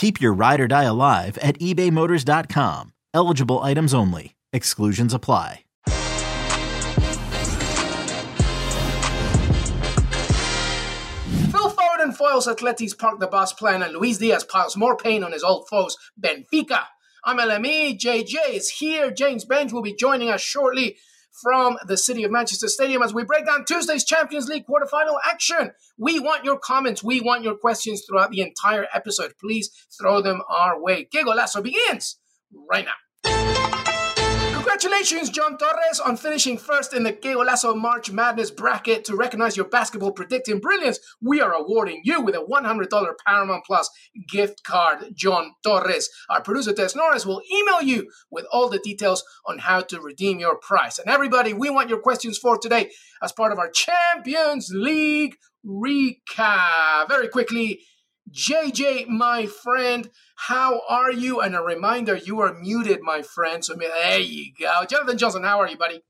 Keep your ride or die alive at ebaymotors.com. Eligible items only. Exclusions apply. Phil Foden foils Atleti's Park the Bus plan, and Luis Diaz piles more pain on his old foes, Benfica. I'm LME. JJ is here. James Benge will be joining us shortly from the City of Manchester Stadium as we break down Tuesday's Champions League quarterfinal action. We want your comments. We want your questions throughout the entire episode. Please throw them our way. Golazo begins right now. Congratulations, John Torres, on finishing first in the Que March Madness bracket. To recognize your basketball predicting brilliance, we are awarding you with a $100 Paramount Plus gift card, John Torres. Our producer, Tess Norris, will email you with all the details on how to redeem your prize. And everybody, we want your questions for today as part of our Champions League recap. Very quickly, JJ, my friend, how are you? And a reminder, you are muted, my friend. So there you go. Jonathan Johnson, how are you, buddy?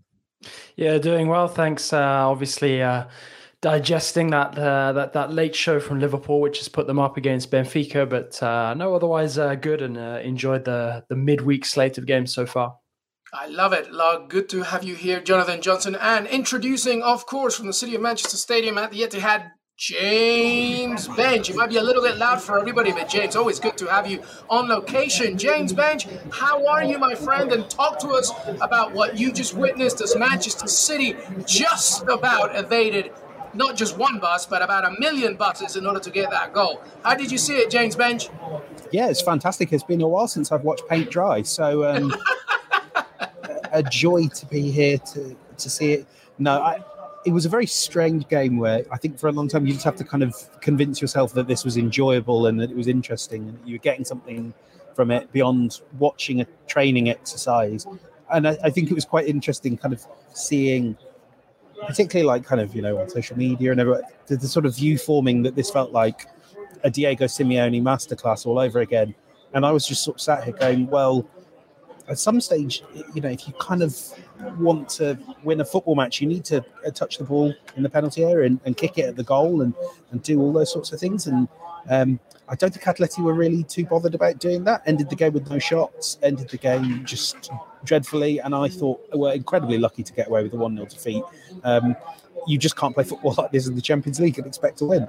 Yeah, doing well. Thanks. Uh, obviously, uh, digesting that uh, that that late show from Liverpool, which has put them up against Benfica, but uh, no, otherwise uh, good and uh, enjoyed the the midweek slate of games so far. I love it. Love, good to have you here, Jonathan Johnson. And introducing, of course, from the city of Manchester Stadium at the Etihad, James Benge. You might be a little bit loud for everybody, but James, always good to have you on location. James Benge, how are you, my friend? And talk to us about what you just witnessed as Manchester City just about evaded not just one bus, but about a million buses in order to get that goal. How did you see it, James Benge? Yeah, it's fantastic. It's been a while since I've watched paint dry, so um, a joy to be here to to see it. No, I, it was a very strange game where I think for a long time you just have to kind of convince yourself that this was enjoyable and that it was interesting and you were getting something from it beyond watching a training exercise. And I, I think it was quite interesting, kind of seeing, particularly like kind of you know on social media and everywhere, the, the sort of view forming that this felt like a Diego Simeone masterclass all over again. And I was just sort of sat here going, well, at some stage, you know, if you kind of want to win a football match, you need to uh, touch the ball in the penalty area and, and kick it at the goal and, and do all those sorts of things. And um, I don't think Atleti were really too bothered about doing that. Ended the game with no shots, ended the game just dreadfully. And I thought we're incredibly lucky to get away with a 1 0 defeat. Um, you just can't play football like this in the Champions League and expect to win.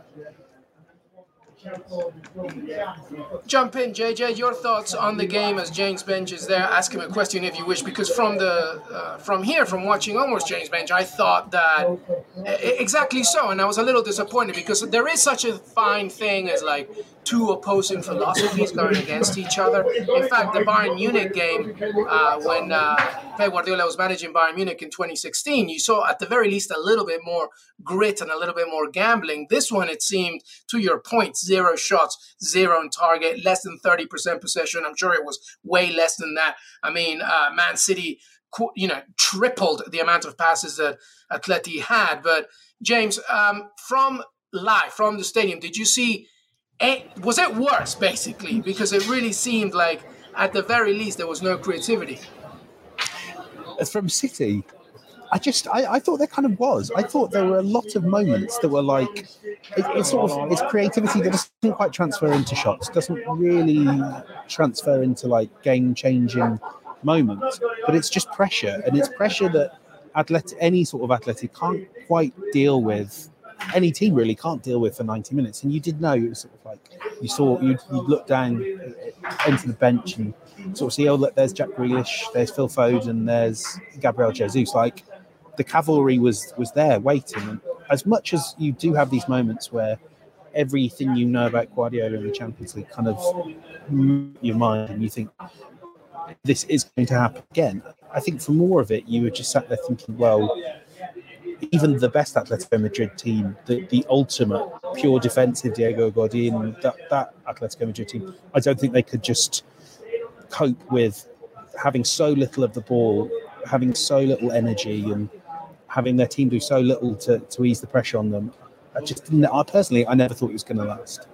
Jump in, JJ. Your thoughts on the game as James Benge is there. Ask him a question if you wish, because from the uh, from here, from watching almost James Benge, I thought that exactly so, and I was a little disappointed because there is such a fine thing as like two opposing philosophies going against each other. In fact, the Bayern Munich game, uh, when uh, Pep Guardiola was managing Bayern Munich in 2016, you saw at the very least a little bit more grit and a little bit more gambling. This one, it seemed, to your point, zero shots, zero on target, less than 30% possession. I'm sure it was way less than that. I mean, uh, Man City, you know, tripled the amount of passes that Atleti had. But James, um, from live, from the stadium, did you see was it worse basically because it really seemed like at the very least there was no creativity from city i just I, I thought there kind of was i thought there were a lot of moments that were like it, it's sort of it's creativity that doesn't quite transfer into shots doesn't really transfer into like game changing moments but it's just pressure and it's pressure that athletic any sort of athletic can't quite deal with any team really can't deal with for 90 minutes. And you did know it was sort of like you saw you'd, you'd look down uh, into the bench and sort of see, oh look, there's Jack Grealish, there's Phil Foden, there's Gabriel Jesus. Like the cavalry was was there waiting. And as much as you do have these moments where everything you know about Guardiola in the Champions League kind of your mind and you think this is going to happen again. I think for more of it, you were just sat there thinking, well, even the best Atletico Madrid team, the, the ultimate pure defensive Diego Godin, that, that Atletico Madrid team, I don't think they could just cope with having so little of the ball, having so little energy, and having their team do so little to, to ease the pressure on them. I just didn't, I personally, I never thought it was going to last.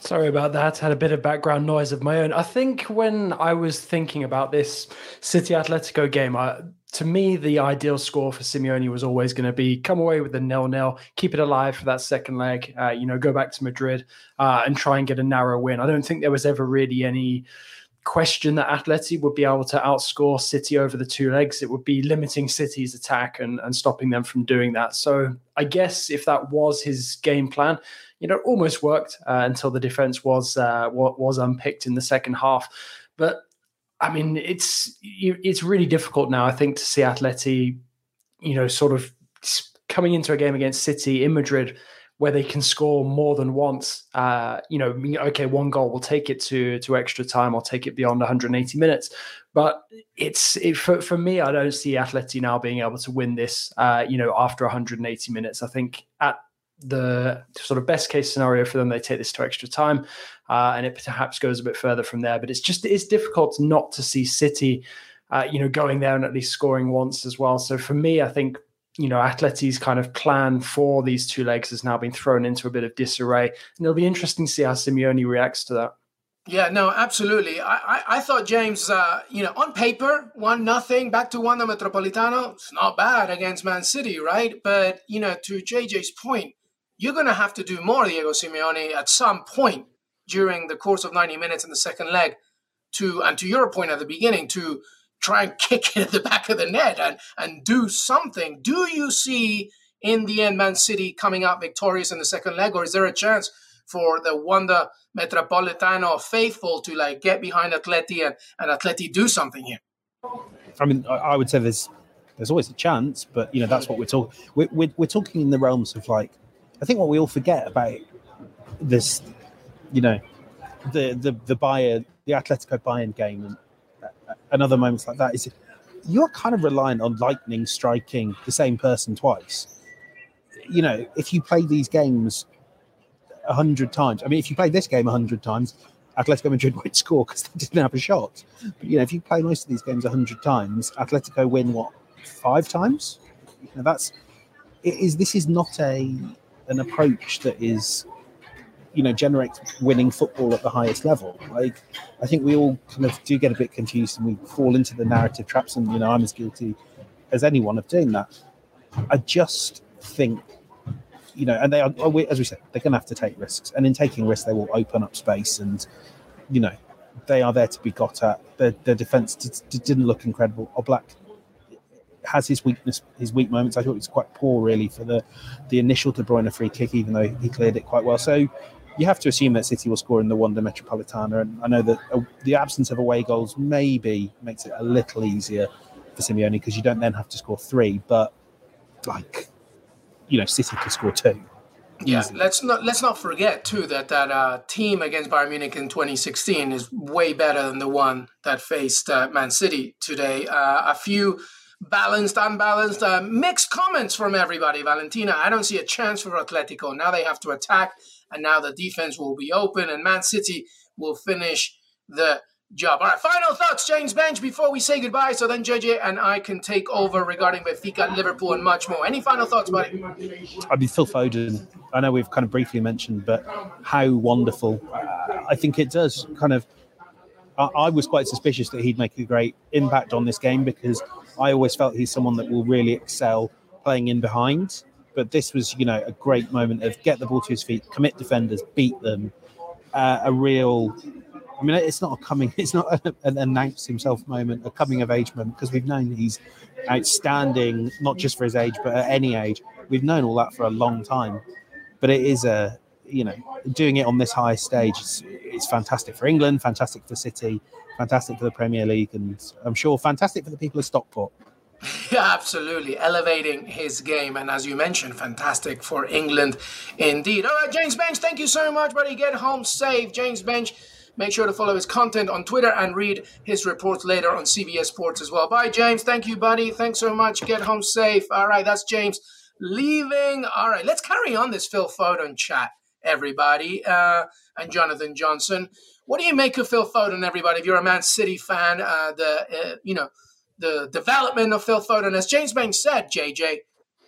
Sorry about that. Had a bit of background noise of my own. I think when I was thinking about this City Atletico game, I, to me, the ideal score for Simeone was always going to be come away with a nil-nil, keep it alive for that second leg. Uh, you know, go back to Madrid uh, and try and get a narrow win. I don't think there was ever really any question that Atleti would be able to outscore City over the two legs. It would be limiting City's attack and, and stopping them from doing that. So I guess if that was his game plan, you know, almost worked uh, until the defense was uh, was unpicked in the second half. But I mean, it's it's really difficult now. I think to see Atleti, you know, sort of coming into a game against City in Madrid where they can score more than once. Uh, you know, okay, one goal will take it to to extra time or take it beyond 180 minutes. But it's it, for for me, I don't see Atleti now being able to win this. Uh, you know, after 180 minutes, I think at the sort of best case scenario for them, they take this to extra time, uh, and it perhaps goes a bit further from there. But it's just it's difficult not to see City, uh, you know, going there and at least scoring once as well. So for me, I think you know Atleti's kind of plan for these two legs has now been thrown into a bit of disarray, and it'll be interesting to see how Simeone reacts to that. Yeah, no, absolutely. I, I, I thought James, uh, you know, on paper, one nothing back to Wanda Metropolitano. It's not bad against Man City, right? But you know, to JJ's point, you're going to have to do more, Diego Simeone, at some point during the course of 90 minutes in the second leg to, and to your point at the beginning, to try and kick it at the back of the net and, and do something. Do you see in the end Man City coming out victorious in the second leg, or is there a chance for the Wanda Metropolitano faithful to like get behind Atleti and, and Atleti do something here? I mean, I would say there's there's always a chance, but you know that's what we're talking. We're, we're, we're talking in the realms of like I think what we all forget about this, you know, the the the Bayern, the Atletico Bayern game, and, other moments like that is you're kind of reliant on lightning striking the same person twice. You know, if you play these games a hundred times, I mean, if you play this game a hundred times, Atletico Madrid won't score because they didn't have a shot. But you know, if you play most of these games a hundred times, Atletico win what five times? You know, that's it is. This is not a an approach that is you know generates winning football at the highest level. Like i think we all kind of do get a bit confused and we fall into the narrative traps and you know i'm as guilty as anyone of doing that. I just think you know and they are oh, as we said they're going to have to take risks. And in taking risks they will open up space and you know they are there to be got at. Their, their defense didn't look incredible. Oblak has his weakness, his weak moments. I thought it was quite poor, really, for the the initial De Bruyne free kick, even though he cleared it quite well. So you have to assume that City will score in the Wanda Metropolitano, and I know that uh, the absence of away goals maybe makes it a little easier for Simeone because you don't then have to score three, but like you know, City could score two. Yeah, let's not let's not forget too that that uh, team against Bayern Munich in 2016 is way better than the one that faced uh, Man City today. Uh, a few balanced, unbalanced, uh, mixed comments from everybody. Valentina, I don't see a chance for Atletico. Now they have to attack, and now the defense will be open, and Man City will finish the job. All right, final thoughts, James Benge, before we say goodbye, so then JJ and I can take over regarding Benfica, Liverpool, and much more. Any final thoughts, buddy? I mean, Phil Foden, I know we've kind of briefly mentioned, but how wonderful. Uh, I think it does kind of. I, I was quite suspicious that he'd make a great impact on this game because I always felt he's someone that will really excel playing in behind. But this was, you know, a great moment of get the ball to his feet, commit defenders, beat them. Uh, a real, I mean, it's not a coming, it's not an announce himself moment, a coming of age moment, because we've known he's outstanding, not just for his age, but at any age. We've known all that for a long time. But it is a, you know, doing it on this high stage, it's, it's fantastic for England, fantastic for City, fantastic for the Premier League, and I'm sure fantastic for the people of Stockport. Yeah, absolutely. Elevating his game. And as you mentioned, fantastic for England indeed. All right, James Benge, thank you so much, buddy. Get home safe. James Benge, make sure to follow his content on Twitter and read his reports later on CBS Sports as well. Bye, James. Thank you, buddy. Thanks so much. Get home safe. All right, that's James leaving. All right, let's carry on this Phil Foden chat, everybody. Uh, and Jonathan Johnson. What do you make of Phil Foden, everybody? If you're a Man City fan, uh, the uh, you know the development of Phil Foden, as James Benge said, JJ,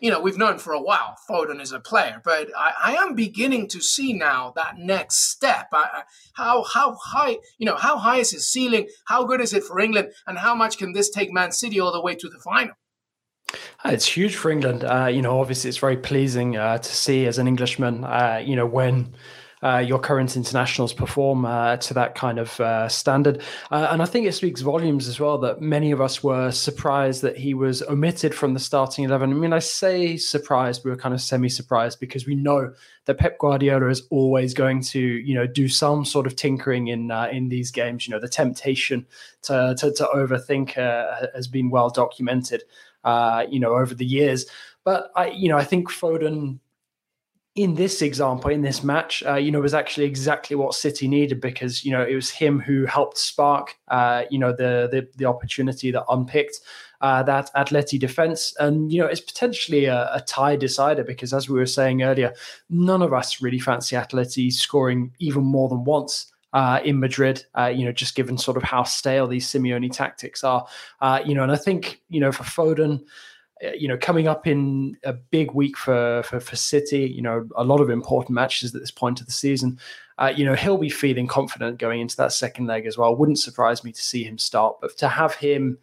you know, we've known for a while Foden is a player, but I, I am beginning to see now that next step. I, how how high, you know, how high is his ceiling? How good is it for England? And how much can this take Man City all the way to the final? It's huge for England. Uh, you know, obviously, it's very pleasing uh, to see as an Englishman. Uh, you know, when uh, your current internationals perform uh, to that kind of uh, standard. Uh, and I think it speaks volumes as well that many of us were surprised that he was omitted from the starting 11. I mean, I say surprised, we were kind of semi surprised because we know that Pep Guardiola is always going to, you know, do some sort of tinkering in uh, in these games. You know, the temptation to, to, to overthink uh, has been well documented, you know, over the years. But I, you know, I think Foden in this example, in this match, uh, you know, was actually exactly what City needed because you know it was him who helped spark, uh, you know, the the, the opportunity that unpicked uh, that Atleti defense, and you know, it's potentially a, a, tie decider because, as we were saying earlier, none of us really fancy Atleti scoring even more than once. Uh, in Madrid, uh, you know, just given sort of how stale these Simeone tactics are, uh, you know, and I think, you know, for Foden, you know, coming up in a big week for, for, for City, you know, a lot of important matches at this point of the season. Uh, you know, he'll be feeling confident going into that second leg as well. Wouldn't surprise me to see him start, but to have him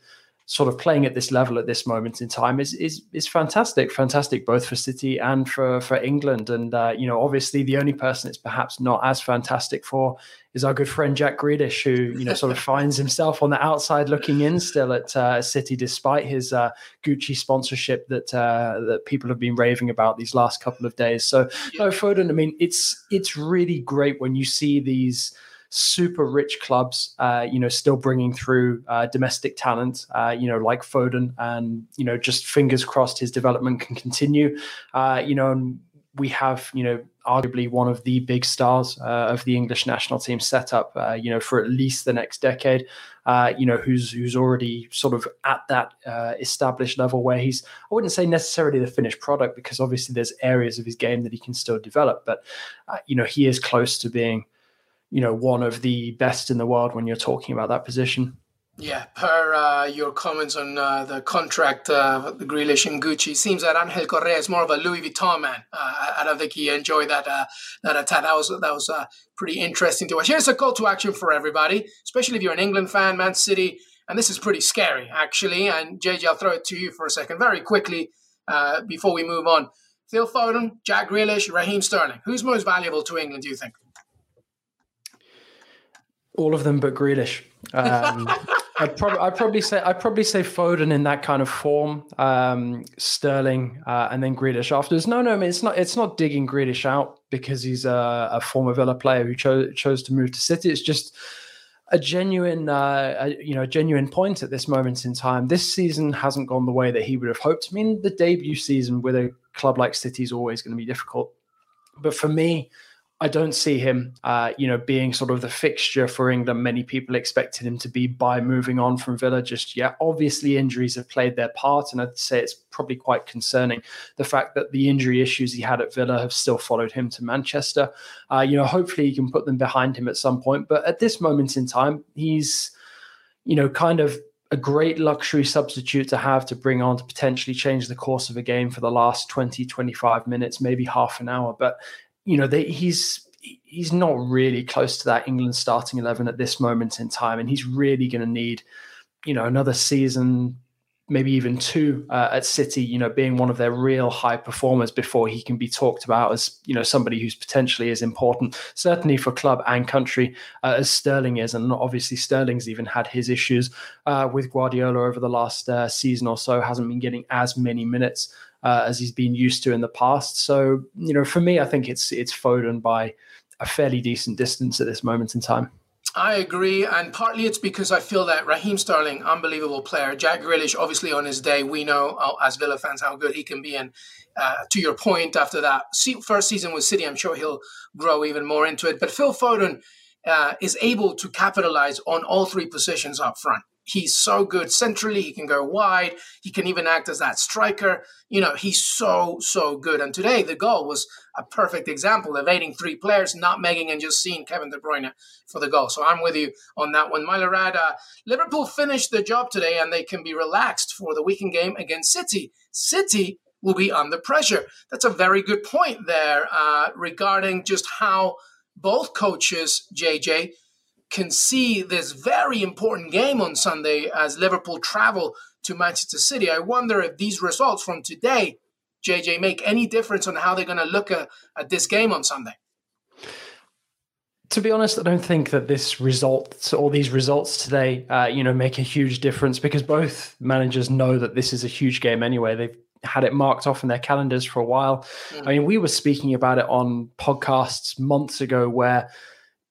sort of playing at this level at this moment in time is is is fantastic, fantastic both for City and for for England. And uh, you know, obviously, the only person it's perhaps not as fantastic for is our good friend Jack Grealish, who you know sort of finds himself on the outside looking in still at uh, City, despite his uh, Gucci sponsorship that uh, that people have been raving about these last couple of days. So, yeah. no, Foden. I mean, it's it's really great when you see these super rich clubs, uh, you know, still bringing through uh, domestic talent, uh, you know, like Foden, and you know, just fingers crossed his development can continue. Uh, you know, and we have, you know, arguably one of the big stars uh, of the English national team set up, uh, you know, for at least the next decade. you know, who's who's already sort of at that established level where he's, I wouldn't say necessarily the finished product because obviously there's areas of his game that he can still develop, but you know, he is close to being you know, one of the best in the world when you're talking about that position. Yeah, per uh, your comments on uh, the contract, uh, the Grealish and Gucci, seems that Angel Correa is more of a Louis Vuitton man. Uh, I don't think he enjoyed that uh, that attack. That was that was uh, pretty interesting to watch. Here's a call to action for everybody, especially if you're an England fan, Man City, and this is pretty scary actually. And JJ, I'll throw it to you for a second, very quickly, before we move on. Phil Foden, Jack Grealish, Raheem Sterling. Who's most valuable to England? Do you think? All of them but Grealish. Um, I'd, prob- I'd, probably say I'd probably say Foden in that kind of form, um, Sterling, uh, and then Grealish afterwards. No, no, I mean it's not it's not digging Grealish out because he's a, a former Villa player who cho- chose to move to City. It's just a genuine, uh, a, you know, a genuine point at this moment in time. This season hasn't gone the way that he would have hoped. I mean, the debut season with a club like City is always going to be difficult, but for me I don't see him, uh, you know, being sort of the fixture for England. Many people expected him to be by moving on from Villa just yet. Obviously, injuries have played their part, and I'd say it's probably quite concerning the fact that the injury issues he had at Villa have still followed him to Manchester. Uh, you know, hopefully he can put them behind him at some point, but at this moment in time, he's, you know, kind of a great luxury substitute to have to bring on to potentially change the course of a game for the last 20 25 minutes maybe half an hour but you know, he's he's not really close to that England starting eleven at this moment in time, and he's really going to need, you know, another season, maybe even two uh, at City. You know, being one of their real high performers before he can be talked about as you know somebody who's potentially as important, certainly for club and country uh, as Sterling is, and obviously Sterling's even had his issues uh, with Guardiola over the last uh, season or so, hasn't been getting as many minutes uh, as he's been used to in the past. So, you know, for me, I think it's it's Foden by a fairly decent distance at this moment in time. I agree, and partly it's because I feel that Raheem Sterling, unbelievable player. Jack Grealish, obviously on his day, we know uh, as Villa fans how good he can be. And uh, to your point, after that first season with City, I'm sure he'll grow even more into it. But Phil Foden uh, is able to capitalize on all three positions up front. He's so good centrally. He can go wide. He can even act as that striker. You know, he's so, so good. And today, the goal was a perfect example, evading three players, not making and just seeing Kevin De Bruyne for the goal. So I'm with you on that one. Milorad, uh, Liverpool finished the job today and they can be relaxed for the weekend game against City. City will be under pressure. That's a very good point there uh, regarding just how both coaches, JJ, can see this very important game on Sunday as Liverpool travel to Manchester City. I wonder if these results from today, JJ, make any difference on how they're going to look at, at this game on Sunday. To be honest, I don't think that this result or these results today, uh, you know, make a huge difference because both managers know that this is a huge game anyway. They've had it marked off in their calendars for a while. Mm. I mean, we were speaking about it on podcasts months ago where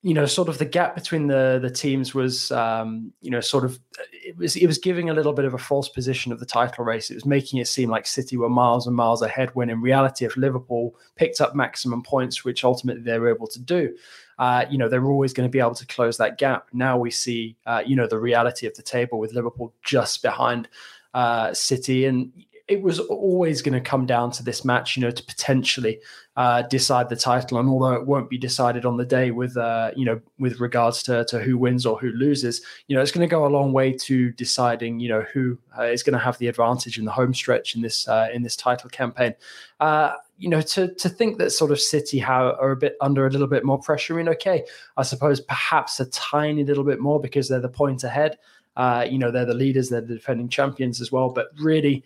you know, sort of the gap between the the teams was, um, you know, sort of it was it was giving a little bit of a false position of the title race. It was making it seem like City were miles and miles ahead. When in reality, if Liverpool picked up maximum points, which ultimately they were able to do, uh, you know, they were always going to be able to close that gap. Now we see, uh, you know, the reality of the table with Liverpool just behind uh, City, and it was always going to come down to this match, you know, to potentially uh, decide the title. And although it won't be decided on the day with, uh, you know, with regards to, to who wins or who loses, you know, it's going to go a long way to deciding, you know, who uh, is going to have the advantage in the home stretch in this uh, in this title campaign. Uh, you know, to to think that sort of City are a bit under a little bit more pressure. I mean, okay, I suppose perhaps a tiny little bit more because they're the point ahead. Uh, you know, they're the leaders, they're the defending champions as well. But really,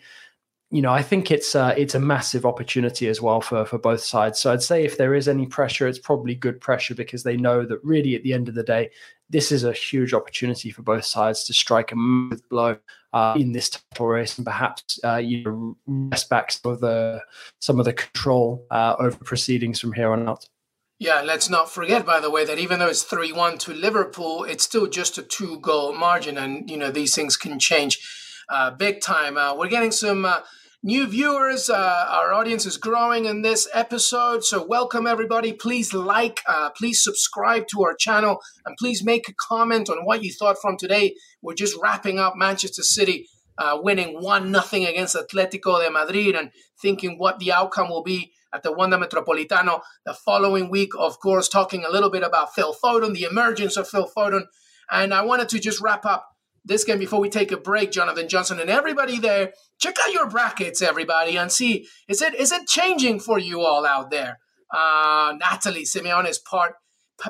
you know, I think it's it's a massive opportunity as well for for both sides. So I'd say if there is any pressure, it's probably good pressure because they know that really at the end of the day, this is a huge opportunity for both sides to strike a massive blow uh, in this title race and perhaps uh, you wrest back some of the some of the control uh, over proceedings from here on out. Yeah, let's not forget, by the way, that even though it's 3 1 to Liverpool, it's still just a two goal margin. And, you know, these things can change uh, big time. Uh, we're getting some new viewers. Uh, our audience is growing in this episode. So, welcome everybody. Please like, uh, please subscribe to our channel, and please make a comment on what you thought from today. We're just wrapping up Manchester City uh, winning 1 nothing against Atletico de Madrid and thinking what the outcome will be at the Wanda Metropolitano the following week. Of course, talking a little bit about Phil Foden, the emergence of Phil Foden. And I wanted to just wrap up this game before we take a break, Jonathan Johnson, and everybody there. Check out your brackets, everybody, and see is it is it changing for you all out there? Uh, Natalie Simeone's part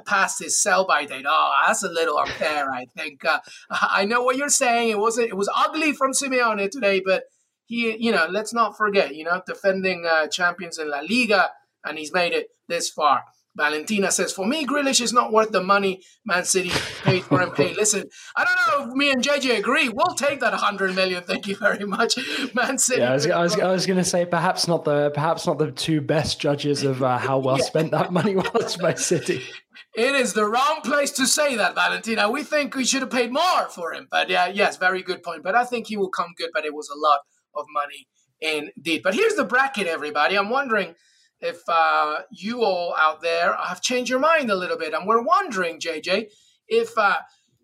past his sell by date. Oh, that's a little unfair, I think. Uh, I know what you're saying. It wasn't. It was ugly from Simeone today, but he, you know, let's not forget, you know, defending uh, champions in La Liga, and he's made it this far. Valentina says, for me, Grealish is not worth the money Man City paid for him. Hey, listen, I don't know if me and JJ agree. We'll take that 100 million. Thank you very much. Man City. Yeah, I was, was, was going to say perhaps not the perhaps not the two best judges of uh, how well yeah. spent that money was by City. It is the wrong place to say that, Valentina. We think we should have paid more for him. But yeah, yes, very good point. But I think he will come good, but it was a lot of money indeed. But here's the bracket, everybody. I'm wondering – if uh, you all out there have changed your mind a little bit. And we're wondering, JJ, if, uh,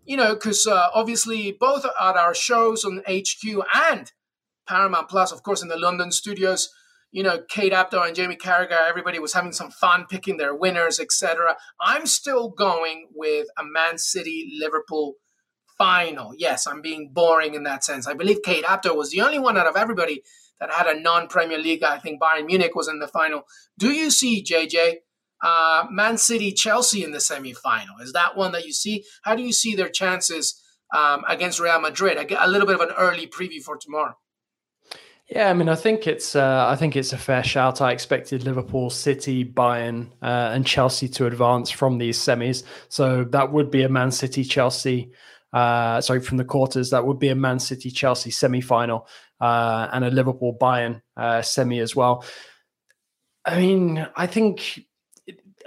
you know, because uh, obviously both at our shows on HQ and Paramount Plus, of course, in the London studios, you know, Kate Abdo and Jamie Carragher, everybody was having some fun picking their winners, etc. I'm still going with a Man City Liverpool final. Yes, I'm being boring in that sense. I believe Kate Abdo was the only one out of everybody that had a non-Premier League. I think Bayern Munich was in the final. Do you see JJ uh, Man City Chelsea in the semi-final? Is that one that you see? How do you see their chances um, against Real Madrid? I get a little bit of an early preview for tomorrow. Yeah, I mean, I think it's uh, I think it's a fair shout. I expected Liverpool, City, Bayern, uh, and Chelsea to advance from these semis, so that would be a Man City Chelsea. Uh, sorry, from the quarters, that would be a Man City Chelsea semi final uh, and a Liverpool Bayern uh, semi as well. I mean, I think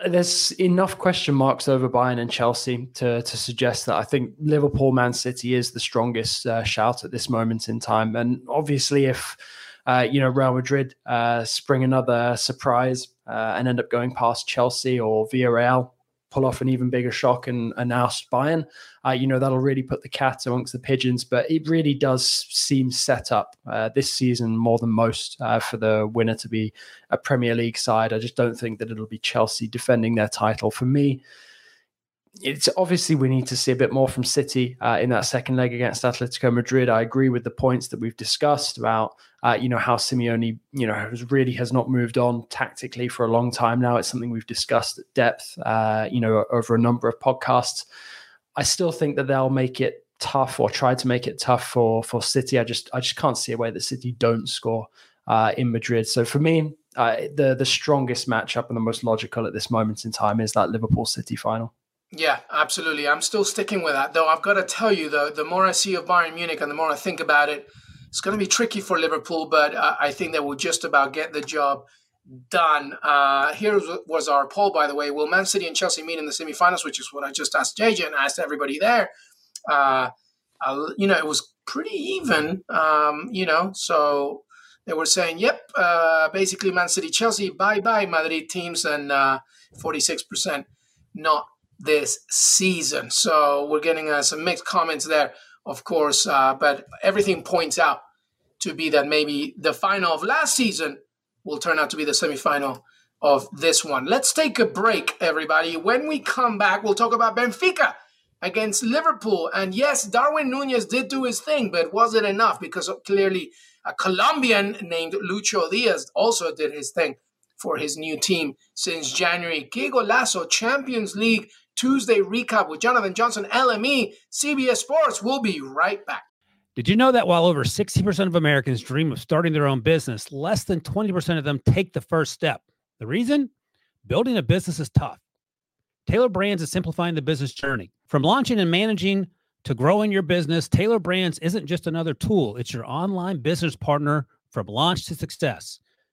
there's enough question marks over Bayern and Chelsea to to suggest that I think Liverpool, Man City is the strongest uh, shout at this moment in time. And obviously, if uh, you know Real Madrid uh, spring another surprise uh, and end up going past Chelsea or Villarreal, pull off an even bigger shock and, oust Bayern, uh, you know, that'll really put the cat amongst the pigeons. But it really does seem set up uh, this season more than most uh, for the winner to be a Premier League side. I just don't think that it'll be Chelsea defending their title. For me, it's obviously we need to see a bit more from City uh, in that second leg against Atletico Madrid. I agree with the points that we've discussed about uh, you know how Simeone you know has really has not moved on tactically for a long time now. It's something we've discussed at depth, uh, you know, over a number of podcasts. I still think that they'll make it tough or try to make it tough for for City. I just I just can't see a way that City don't score uh, in Madrid. So for me, uh, the the strongest matchup and the most logical at this moment in time is that Liverpool City final. Yeah, absolutely. I'm still sticking with that, though. I've got to tell you, though, the more I see of Bayern Munich and the more I think about it, it's going to be tricky for Liverpool, but uh, I think they will just about get the job done. Uh, here was our poll, by the way. Will Man City and Chelsea meet in the semifinals? Which is what I just asked JJ and asked everybody there. Uh, you know, it was pretty even. Um, you know, so they were saying, "Yep, uh, basically Man City, Chelsea, bye bye Madrid teams," and uh, forty six percent not this season. So we're getting uh, some mixed comments there, of course. Uh, but everything points out to be that maybe the final of last season will turn out to be the semifinal of this one. Let's take a break, everybody. When we come back, we'll talk about Benfica against Liverpool. And yes, Darwin Nunez did do his thing, but was it enough? Because clearly a Colombian named Lucho Diaz also did his thing for his new team since January. Que Golazo Champions League Tuesday recap with Jonathan Johnson, LME, CBS Sports. We'll be right back. Did you know that while over 60% of Americans dream of starting their own business, less than 20% of them take the first step? The reason? Building a business is tough. Tailor Brands is simplifying the business journey. From launching and managing to growing your business, Tailor Brands isn't just another tool, it's your online business partner from launch to success.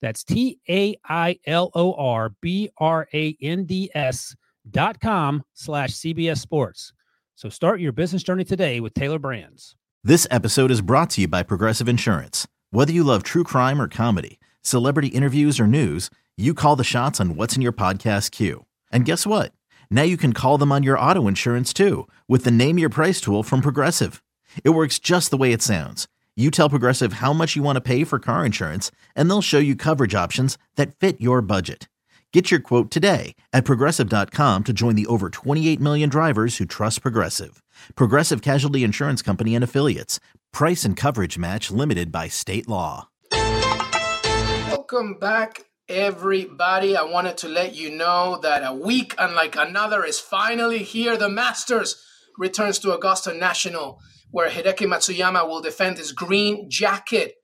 That's T A I L O R B R A N D S dot com slash CBS Sports. So start your business journey today with Tailor Brands. This episode is brought to you by Progressive Insurance. Whether you love true crime or comedy, celebrity interviews or news, you call the shots on what's in your podcast queue. And guess what? Now you can call them on your auto insurance too with the Name Your Price tool from Progressive. It works just the way it sounds. You tell Progressive how much you want to pay for car insurance, and they'll show you coverage options that fit your budget. Get your quote today at progressive.com to join the over 28 million drivers who trust Progressive. Progressive Casualty Insurance Company and Affiliates. Price and coverage match limited by state law. Welcome back, everybody. I wanted to let you know that a week unlike another is finally here. The Masters returns to Augusta National, where Hideki Matsuyama will defend his green jacket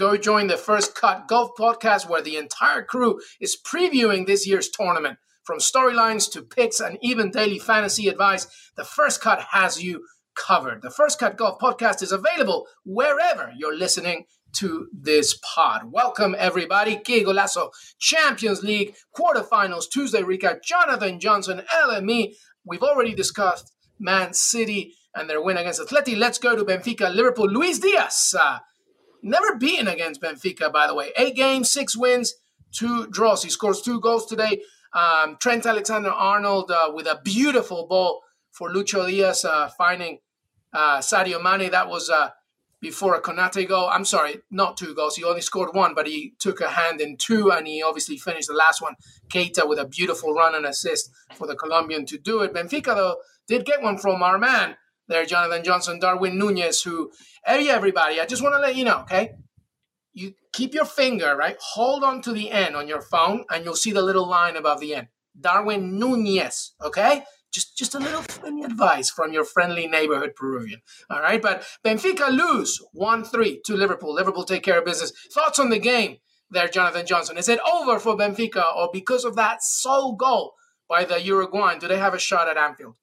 Go join the First Cut Golf Podcast, where the entire crew is previewing this year's tournament. From storylines to picks and even daily fantasy advice, the First Cut has you covered. The First Cut Golf Podcast is available wherever you're listening to this pod. Welcome, everybody. Que Champions League quarterfinals Tuesday recap. Jonathan Johnson, LME. We've already discussed Man City and their win against Atleti. Let's go to Benfica, Liverpool. Luis Diaz. Uh, Never beaten against Benfica, by the way. Eight games, six wins, two draws. He scores two goals today. Um, Trent Alexander Arnold uh, with a beautiful ball for Lucho Diaz, uh, finding uh, Sadio Mane. That was uh, before a Konate goal. I'm sorry, not two goals. He only scored one, but he took a hand in two, and he obviously finished the last one. Keita with a beautiful run and assist for the Colombian to do it. Benfica, though, did get one from our man there, Jonathan Johnson, Darwin Nunez, who, hey, everybody, I just want to let you know, okay? You keep your finger, right? Hold on to the end on your phone, and you'll see the little line above the end. Darwin Nunez, okay? Just, just a little advice from your friendly neighborhood Peruvian. All right, but Benfica lose one three to Liverpool. Liverpool take care of business. Thoughts on the game there, Jonathan Johnson? Is it over for Benfica, or because of that sole goal by the Uruguayan, do they have a shot at Anfield?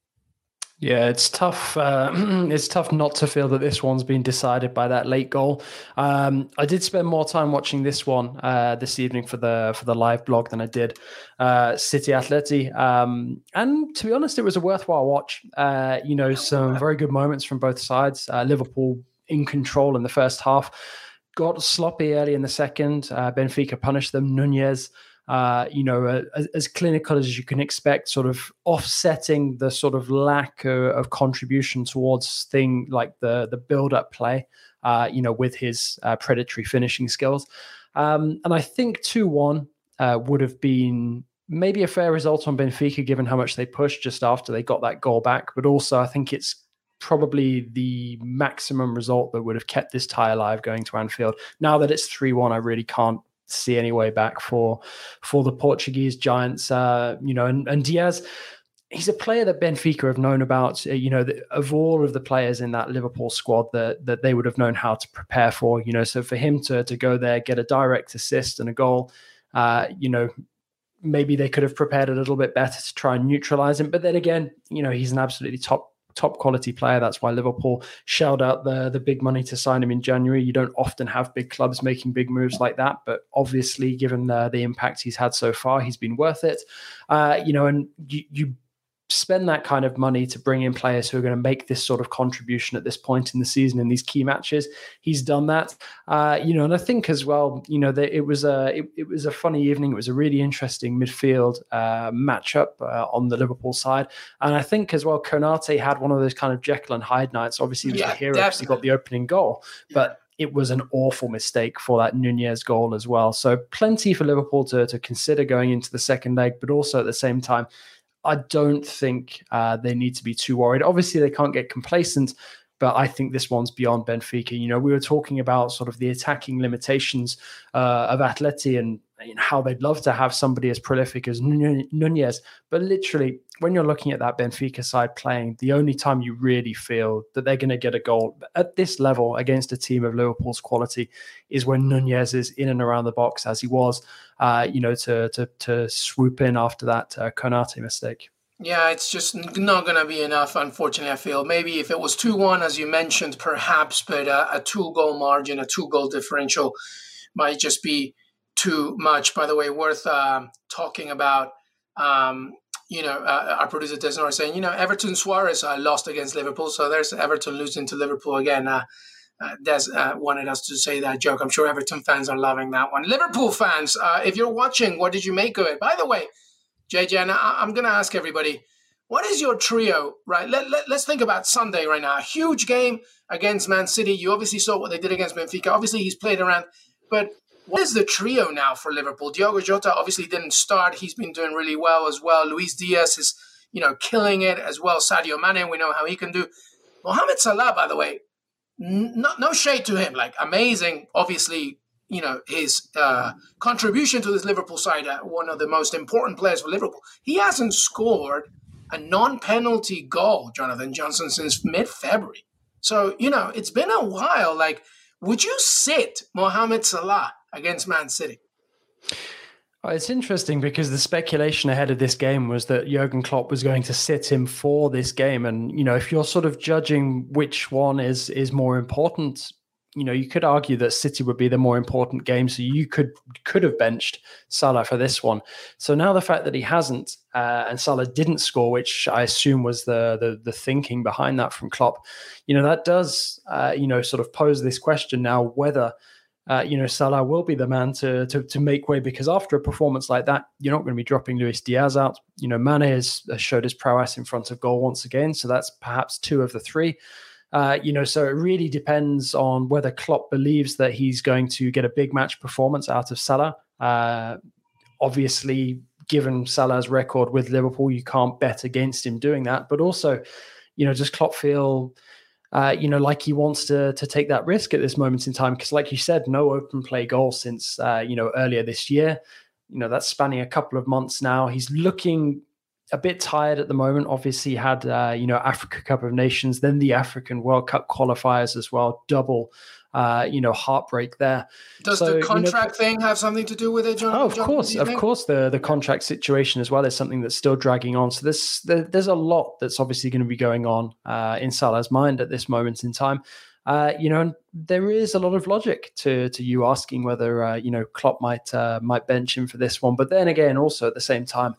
Yeah, it's tough. Uh, it's tough not to feel that this one's been decided by that late goal. Um, I did spend more time watching this one uh, this evening for the for the live blog than I did uh, City Atleti, um, and to be honest, it was a worthwhile watch. Uh, you know, some very good moments from both sides. Uh, Liverpool in control in the first half, got sloppy early in the second. Uh, Benfica punished them. Nunez uh, you know, uh, as, as, clinical as you can expect, sort of offsetting the sort of lack of, of contribution towards thing like the the build up play, uh, you know, with his uh, predatory finishing skills. Um, and I think two one uh, would have been maybe a fair result on Benfica given how much they pushed just after they got that goal back. But also, I think it's probably the maximum result that would have kept this tie alive going to Anfield. Now that it's 3 1, I really can't see any way back for for the Portuguese giants. Uh, you know, and, and Diaz, he's a player that Benfica have known about. Uh, you know, of all of the players in that Liverpool squad that that they would have known how to prepare for. You know, so for him to to go there, get a direct assist and a goal, uh, you know. Maybe they could have prepared a little bit better to try and neutralize him. But then again, you know, he's an absolutely top top quality player. That's why Liverpool shelled out the the big money to sign him in January. You don't often have big clubs making big moves like that, but obviously, given the, the impact he's had so far, he's been worth it. Uh, you know, and you, you spend that kind of money to bring in players who are going to make this sort of contribution at this point in the season in these key matches. He's done that, uh, you know, and I think as well, you know, that it was a it, it, was a funny evening. It was a really interesting midfield uh, matchup uh, on the Liverpool side, and I think as well, Konate had one of those kind of Jekyll and Hyde nights. Obviously, he was yeah, the hero because he got the opening goal, but it was an awful mistake for that Nunez goal as well. So plenty for Liverpool to, to consider going into the second leg, but also at the same time, I don't think uh, they need to be too worried. Obviously, they can't get complacent, but I think this one's beyond Benfica. You know, we were talking about sort of the attacking limitations uh, of Atleti and you know, how they'd love to have somebody as prolific as Nunez. But literally, when you're looking at that Benfica side playing, the only time you really feel that they're going to get a goal at this level against a team of Liverpool's quality is when Nunez is in and around the box as he was, uh, you know, to, to, to swoop in after that uh, Konate mistake. Yeah, it's just not going to be enough, unfortunately, I feel. Maybe if it was 2 1, as you mentioned, perhaps, but uh, a two goal margin, a two goal differential might just be too much. By the way, worth uh, talking about. Um, you know, uh, our producer Desnor saying, you know, Everton Soares uh, lost against Liverpool, so there's Everton losing to Liverpool again. Uh, uh Des uh, wanted us to say that joke. I'm sure Everton fans are loving that one. Liverpool fans, uh, if you're watching, what did you make of it? By the way, JJ, and I, am going to ask everybody, what is your trio, right? Let, let, let's think about Sunday right now. A huge game against Man City. You obviously saw what they did against Benfica. Obviously, he's played around, but what is the trio now for Liverpool? Diogo Jota obviously didn't start. He's been doing really well as well. Luis Diaz is, you know, killing it as well. Sadio Mane, we know how he can do. Mohamed Salah, by the way, no shade to him. Like amazing, obviously, you know, his uh, contribution to this Liverpool side, uh, one of the most important players for Liverpool. He hasn't scored a non-penalty goal, Jonathan Johnson, since mid-February. So you know, it's been a while. Like, would you sit Mohamed Salah against Man City. It's interesting because the speculation ahead of this game was that Jurgen Klopp was going to sit him for this game, and you know, if you're sort of judging which one is is more important, you know, you could argue that City would be the more important game, so you could could have benched Salah for this one. So now the fact that he hasn't uh, and Salah didn't score, which I assume was the, the the thinking behind that from Klopp, you know, that does uh, you know sort of pose this question now whether uh, you know, Salah will be the man to, to, to make way because after a performance like that, you're not going to be dropping Luis Diaz out. You know, Mane has, has showed his prowess in front of goal once again, so that's perhaps two of the three. Uh, you know, so it really depends on whether Klopp believes that he's going to get a big match performance out of Salah. Uh, obviously, given Salah's record with Liverpool, you can't bet against him doing that. But also, you know, does Klopp feel uh, you know, like he wants to to take that risk at this moment in time because, like you said, no open play goal since uh, you know earlier this year. You know, that's spanning a couple of months now. He's looking a bit tired at the moment. Obviously, had uh, you know Africa Cup of Nations, then the African World Cup qualifiers as well. Double, uh, you know, heartbreak there. Does so, the contract you know, thing have something to do with it, John? Oh, of John, course, of course. The the contract situation as well is something that's still dragging on. So there's there, there's a lot that's obviously going to be going on uh, in Salah's mind at this moment in time. Uh, you know, there is a lot of logic to to you asking whether uh, you know Klopp might uh, might bench him for this one. But then again, also at the same time,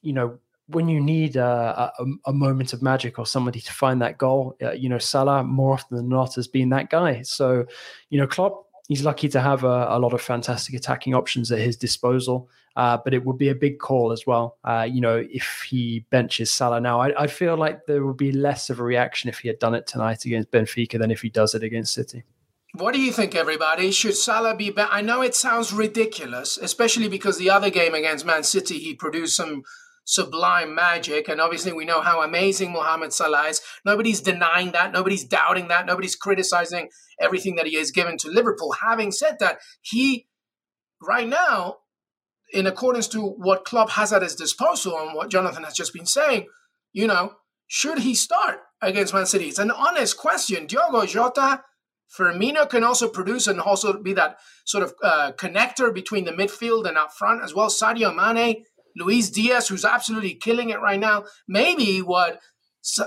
you know, when you need a, a, a, moment of magic or somebody to find that goal, uh, you know, Salah more often than not has been that guy. So, you know, Klopp, he's lucky to have a, a lot of fantastic attacking options at his disposal. Uh, but it would be a big call as well. Uh, you know, if he benches Salah now, I, I, feel like there would be less of a reaction if he had done it tonight against Benfica than if he does it against City. What do you think, everybody? Should Salah be back? I know it sounds ridiculous, especially because the other game against Man City, he produced some sublime magic. And obviously, we know how amazing Mohamed Salah is. Nobody's denying that. Nobody's doubting that. Nobody's criticizing everything that he has given to Liverpool. Having said that, he, right now, in accordance to what Klopp has at his disposal and what Jonathan has just been saying, you know, should he start against Man City? It's an honest question. Diogo Jota, Firmino can also produce and also be that sort of uh, connector between the midfield and up front as well. Sadio Mane, Luis Diaz, who's absolutely killing it right now. Maybe what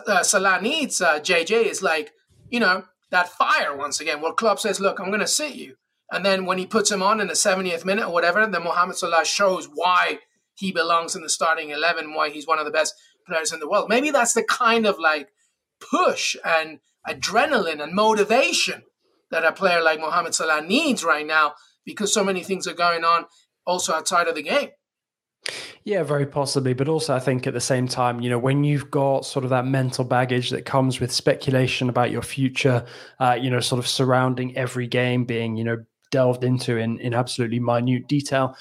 uh, Salah needs, uh, JJ, is like, you know, that fire once again. What Klopp says, look, I'm going to sit you. And then when he puts him on in the 70th minute or whatever, then Mohamed Salah shows why he belongs in the starting 11, why he's one of the best players in the world. Maybe that's the kind of like push and adrenaline and motivation that a player like Mohamed Salah needs right now because so many things are going on also outside of the game. Yeah, very possibly. But also, I think at the same time, you know, when you've got sort of that mental baggage that comes with speculation about your future, uh, you know, sort of surrounding every game being, you know, delved into in, in absolutely minute detail.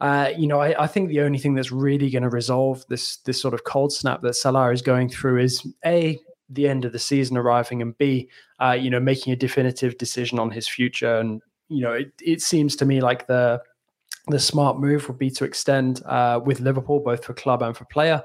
Uh, you know, I, I, think the only thing that's really going to resolve this this sort of cold snap that Salah is going through is a the end of the season arriving, and b uh, you know making a definitive decision on his future. And you know, it, it seems to me like the the smart move would be to extend uh, with Liverpool, both for club and for player.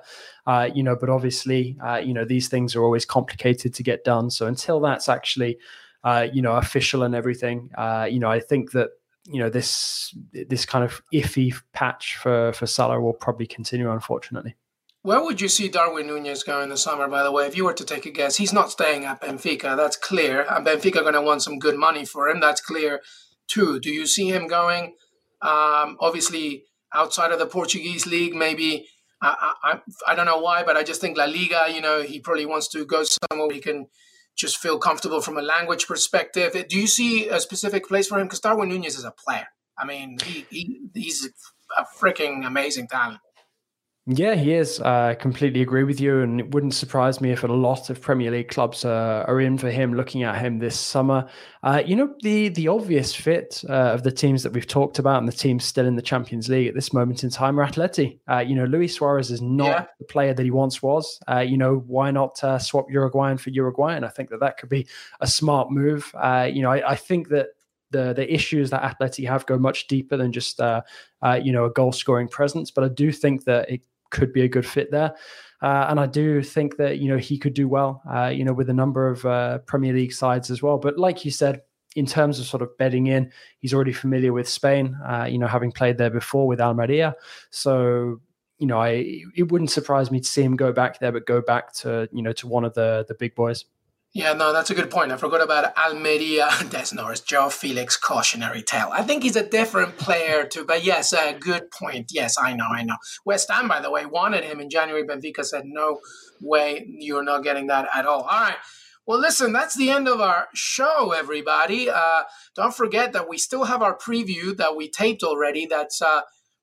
Uh, you know, but obviously, uh, you know, these things are always complicated to get done. So until that's actually, uh, you know, official and everything, uh, you know, I think that you know this this kind of iffy patch for for Salah will probably continue, unfortunately. Where would you see Darwin Nunez go in the summer? By the way, if you were to take a guess, he's not staying at Benfica. That's clear. And Benfica are going to want some good money for him. That's clear too. Do you see him going? Um, obviously, outside of the Portuguese league, maybe I, I, I don't know why, but I just think La Liga. You know, he probably wants to go somewhere where he can just feel comfortable from a language perspective. Do you see a specific place for him? Because Darwin Nunez is a player. I mean, he, he he's a freaking amazing talent. Yeah, he is. I uh, completely agree with you, and it wouldn't surprise me if a lot of Premier League clubs uh, are in for him, looking at him this summer. Uh, you know, the the obvious fit uh, of the teams that we've talked about, and the teams still in the Champions League at this moment in time are Atleti. Uh, you know, Luis Suarez is not yeah. the player that he once was. Uh, you know, why not swap Uruguayan for Uruguayan? I think that that could be a smart move. you know, I, I think that the the issues that Atleti have go much deeper than just uh, uh, you know a goal scoring presence. But I do think that it could be a good fit there. Uh, and I do think that you know he could do well, uh, you know, with a number of uh, Premier League sides as well. But like you said, in terms of sort of betting in, he's already familiar with Spain, uh, you know, having played there before with Almeria. So you know, I it wouldn't surprise me to see him go back there, but go back to you know to one of the the big boys. Yeah, no, that's a good point. I forgot about Almeria. Des Norris, João Felix cautionary tale. I think he's a different player too, but yes, a good point. Yes, I know, I know. West Ham, by the way, wanted him in January. Benfica said, no way, you're not getting that at all. All right. Well, listen, that's the end of our show, everybody. Uh, don't forget that we still have our preview that we taped already. That's uh,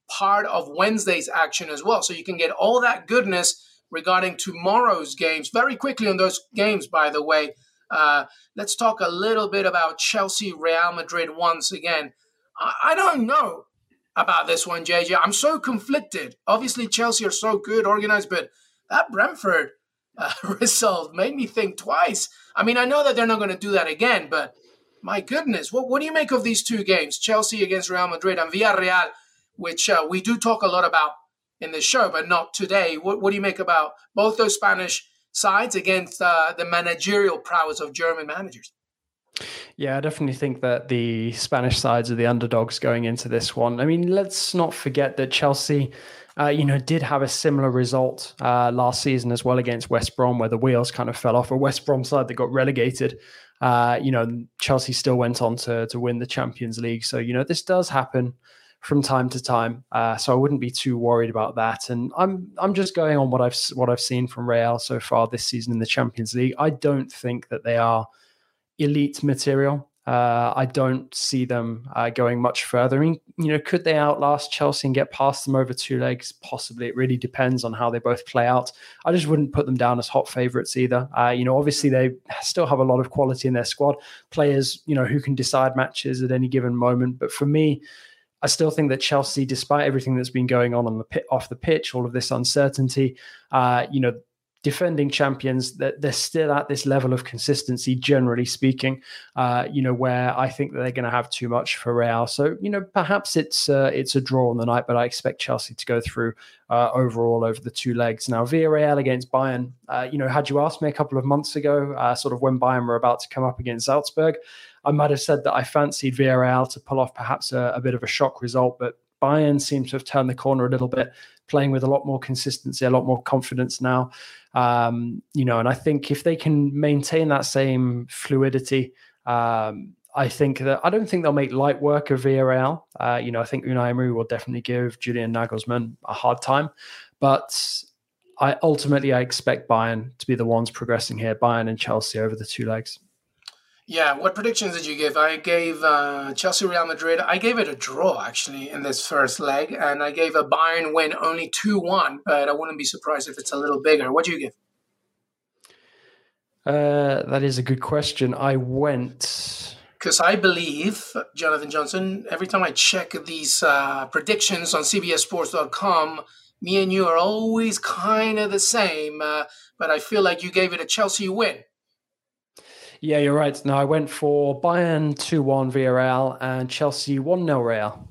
part of Wednesday's action as well. So you can get all that goodness regarding tomorrow's games. Very quickly on those games, by the way, uh, let's talk a little bit about Chelsea Real Madrid once again. I, I don't know about this one, JJ. I'm so conflicted. Obviously, Chelsea are so good, organized, but that Brentford uh, result made me think twice. I mean, I know that they're not going to do that again, but my goodness, what, what do you make of these two games? Chelsea against Real Madrid and Villarreal, which uh, we do talk a lot about in this show, but not today. What, what do you make about both those Spanish sides against uh, the managerial prowess of German managers? Yeah, I definitely think that the Spanish sides are the underdogs going into this one. I mean, let's not forget that Chelsea, uh, you know, did have a similar result uh, last season as well against West Brom, where the wheels kind of fell off. A West Brom side that got relegated. Uh, you know, Chelsea still went on to to win the Champions League. So you know, this does happen from time to time. Uh, so I wouldn't be too worried about that. And I'm I'm just going on what I've what I've seen from Real so far this season in the Champions League. I don't think that they are elite material. Uh, I don't see them uh, going much further. I mean, you know, could they outlast Chelsea and get past them over two legs? Possibly. It really depends on how they both play out. I just wouldn't put them down as hot favourites either. Uh, you know, obviously they still have a lot of quality in their squad, players, you know, who can decide matches at any given moment. But for me, I still think that Chelsea, despite everything that's been going on on the pit, off the pitch, all of this uncertainty, uh, you know, defending champions that they're still at this level of consistency generally speaking uh, you know where i think that they're going to have too much for real. So you know perhaps it's uh, it's a draw on the night but i expect chelsea to go through uh, overall over the two legs. Now villarreal against bayern uh, you know had you asked me a couple of months ago uh, sort of when bayern were about to come up against salzburg i might have said that i fancied villarreal to pull off perhaps a, a bit of a shock result but bayern seems to have turned the corner a little bit playing with a lot more consistency a lot more confidence now um, you know, and I think if they can maintain that same fluidity, um, I think that I don't think they'll make light work of Villarreal. Uh, you know, I think Unai Emery will definitely give Julian Nagelsmann a hard time, but I ultimately I expect Bayern to be the ones progressing here. Bayern and Chelsea over the two legs. Yeah, what predictions did you give? I gave uh, Chelsea Real Madrid. I gave it a draw actually in this first leg, and I gave a Bayern win only two one. But I wouldn't be surprised if it's a little bigger. What do you give? Uh, that is a good question. I went because I believe Jonathan Johnson. Every time I check these uh, predictions on CBSSports.com, me and you are always kind of the same. Uh, but I feel like you gave it a Chelsea win. Yeah, you're right. No, I went for Bayern 2 1 Villarreal and Chelsea 1 0 Real.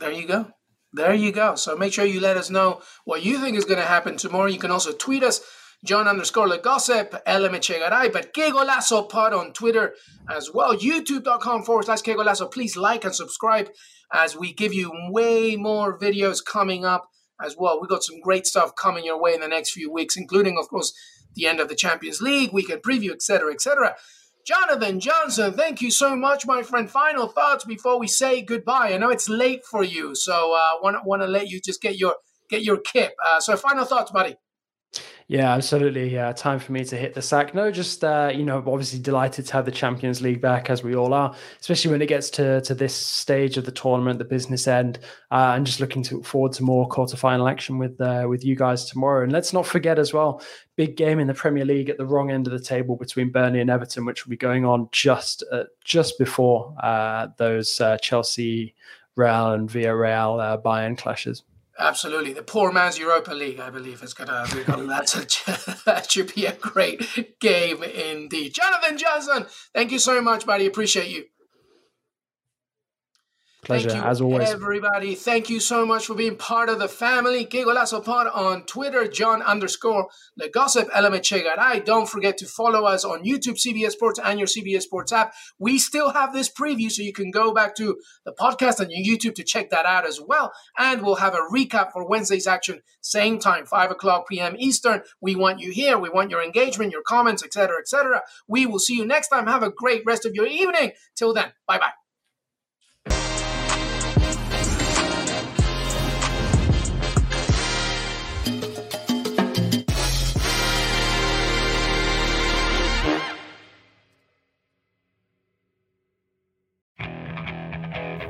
There you go. There you go. So make sure you let us know what you think is going to happen tomorrow. You can also tweet us, John underscore Le Gossip, LMEchegaray, but Que Golazo Pod on Twitter as well. YouTube.com forward slash Que Golazo. Please like and subscribe as we give you way more videos coming up as well. We got some great stuff coming your way in the next few weeks, including, of course, the end of the Champions League, We weekend preview, etc., etc. Jonathan Johnson, thank you so much, my friend. Final thoughts before we say goodbye. I know it's late for you, so I uh, want to let you just get your get your kip. Uh, so, final thoughts, buddy. Yeah, absolutely. Uh, time for me to hit the sack. No, just uh, you know, obviously delighted to have the Champions League back, as we all are, especially when it gets to to this stage of the tournament, the business end, uh, and just looking to, forward to more quarterfinal action with uh, with you guys tomorrow. And let's not forget as well, big game in the Premier League at the wrong end of the table between Burnley and Everton, which will be going on just uh, just before uh, those Chelsea, Real, and Villarreal uh, Bayern clashes. Absolutely, the poor man's Europa League, I believe, is gonna That's that should be a great game indeed. Jonathan Johnson, thank you so much, buddy. Appreciate you. Pleasure, Thank you, as always. Everybody, thank you so much for being part of the family. Que Golazo Pod on Twitter, John underscore the Gossip LMEchegaray. Don't forget to follow us on YouTube, CBS Sports, and your CBS Sports app. We still have this preview, so you can go back to the podcast on your YouTube to check that out as well. And we'll have a recap for Wednesday's action, same time, 5 o'clock p.m. Eastern. We want you here. We want your engagement, your comments, etc., etc. We will see you next time. Have a great rest of your evening. Till then, bye bye.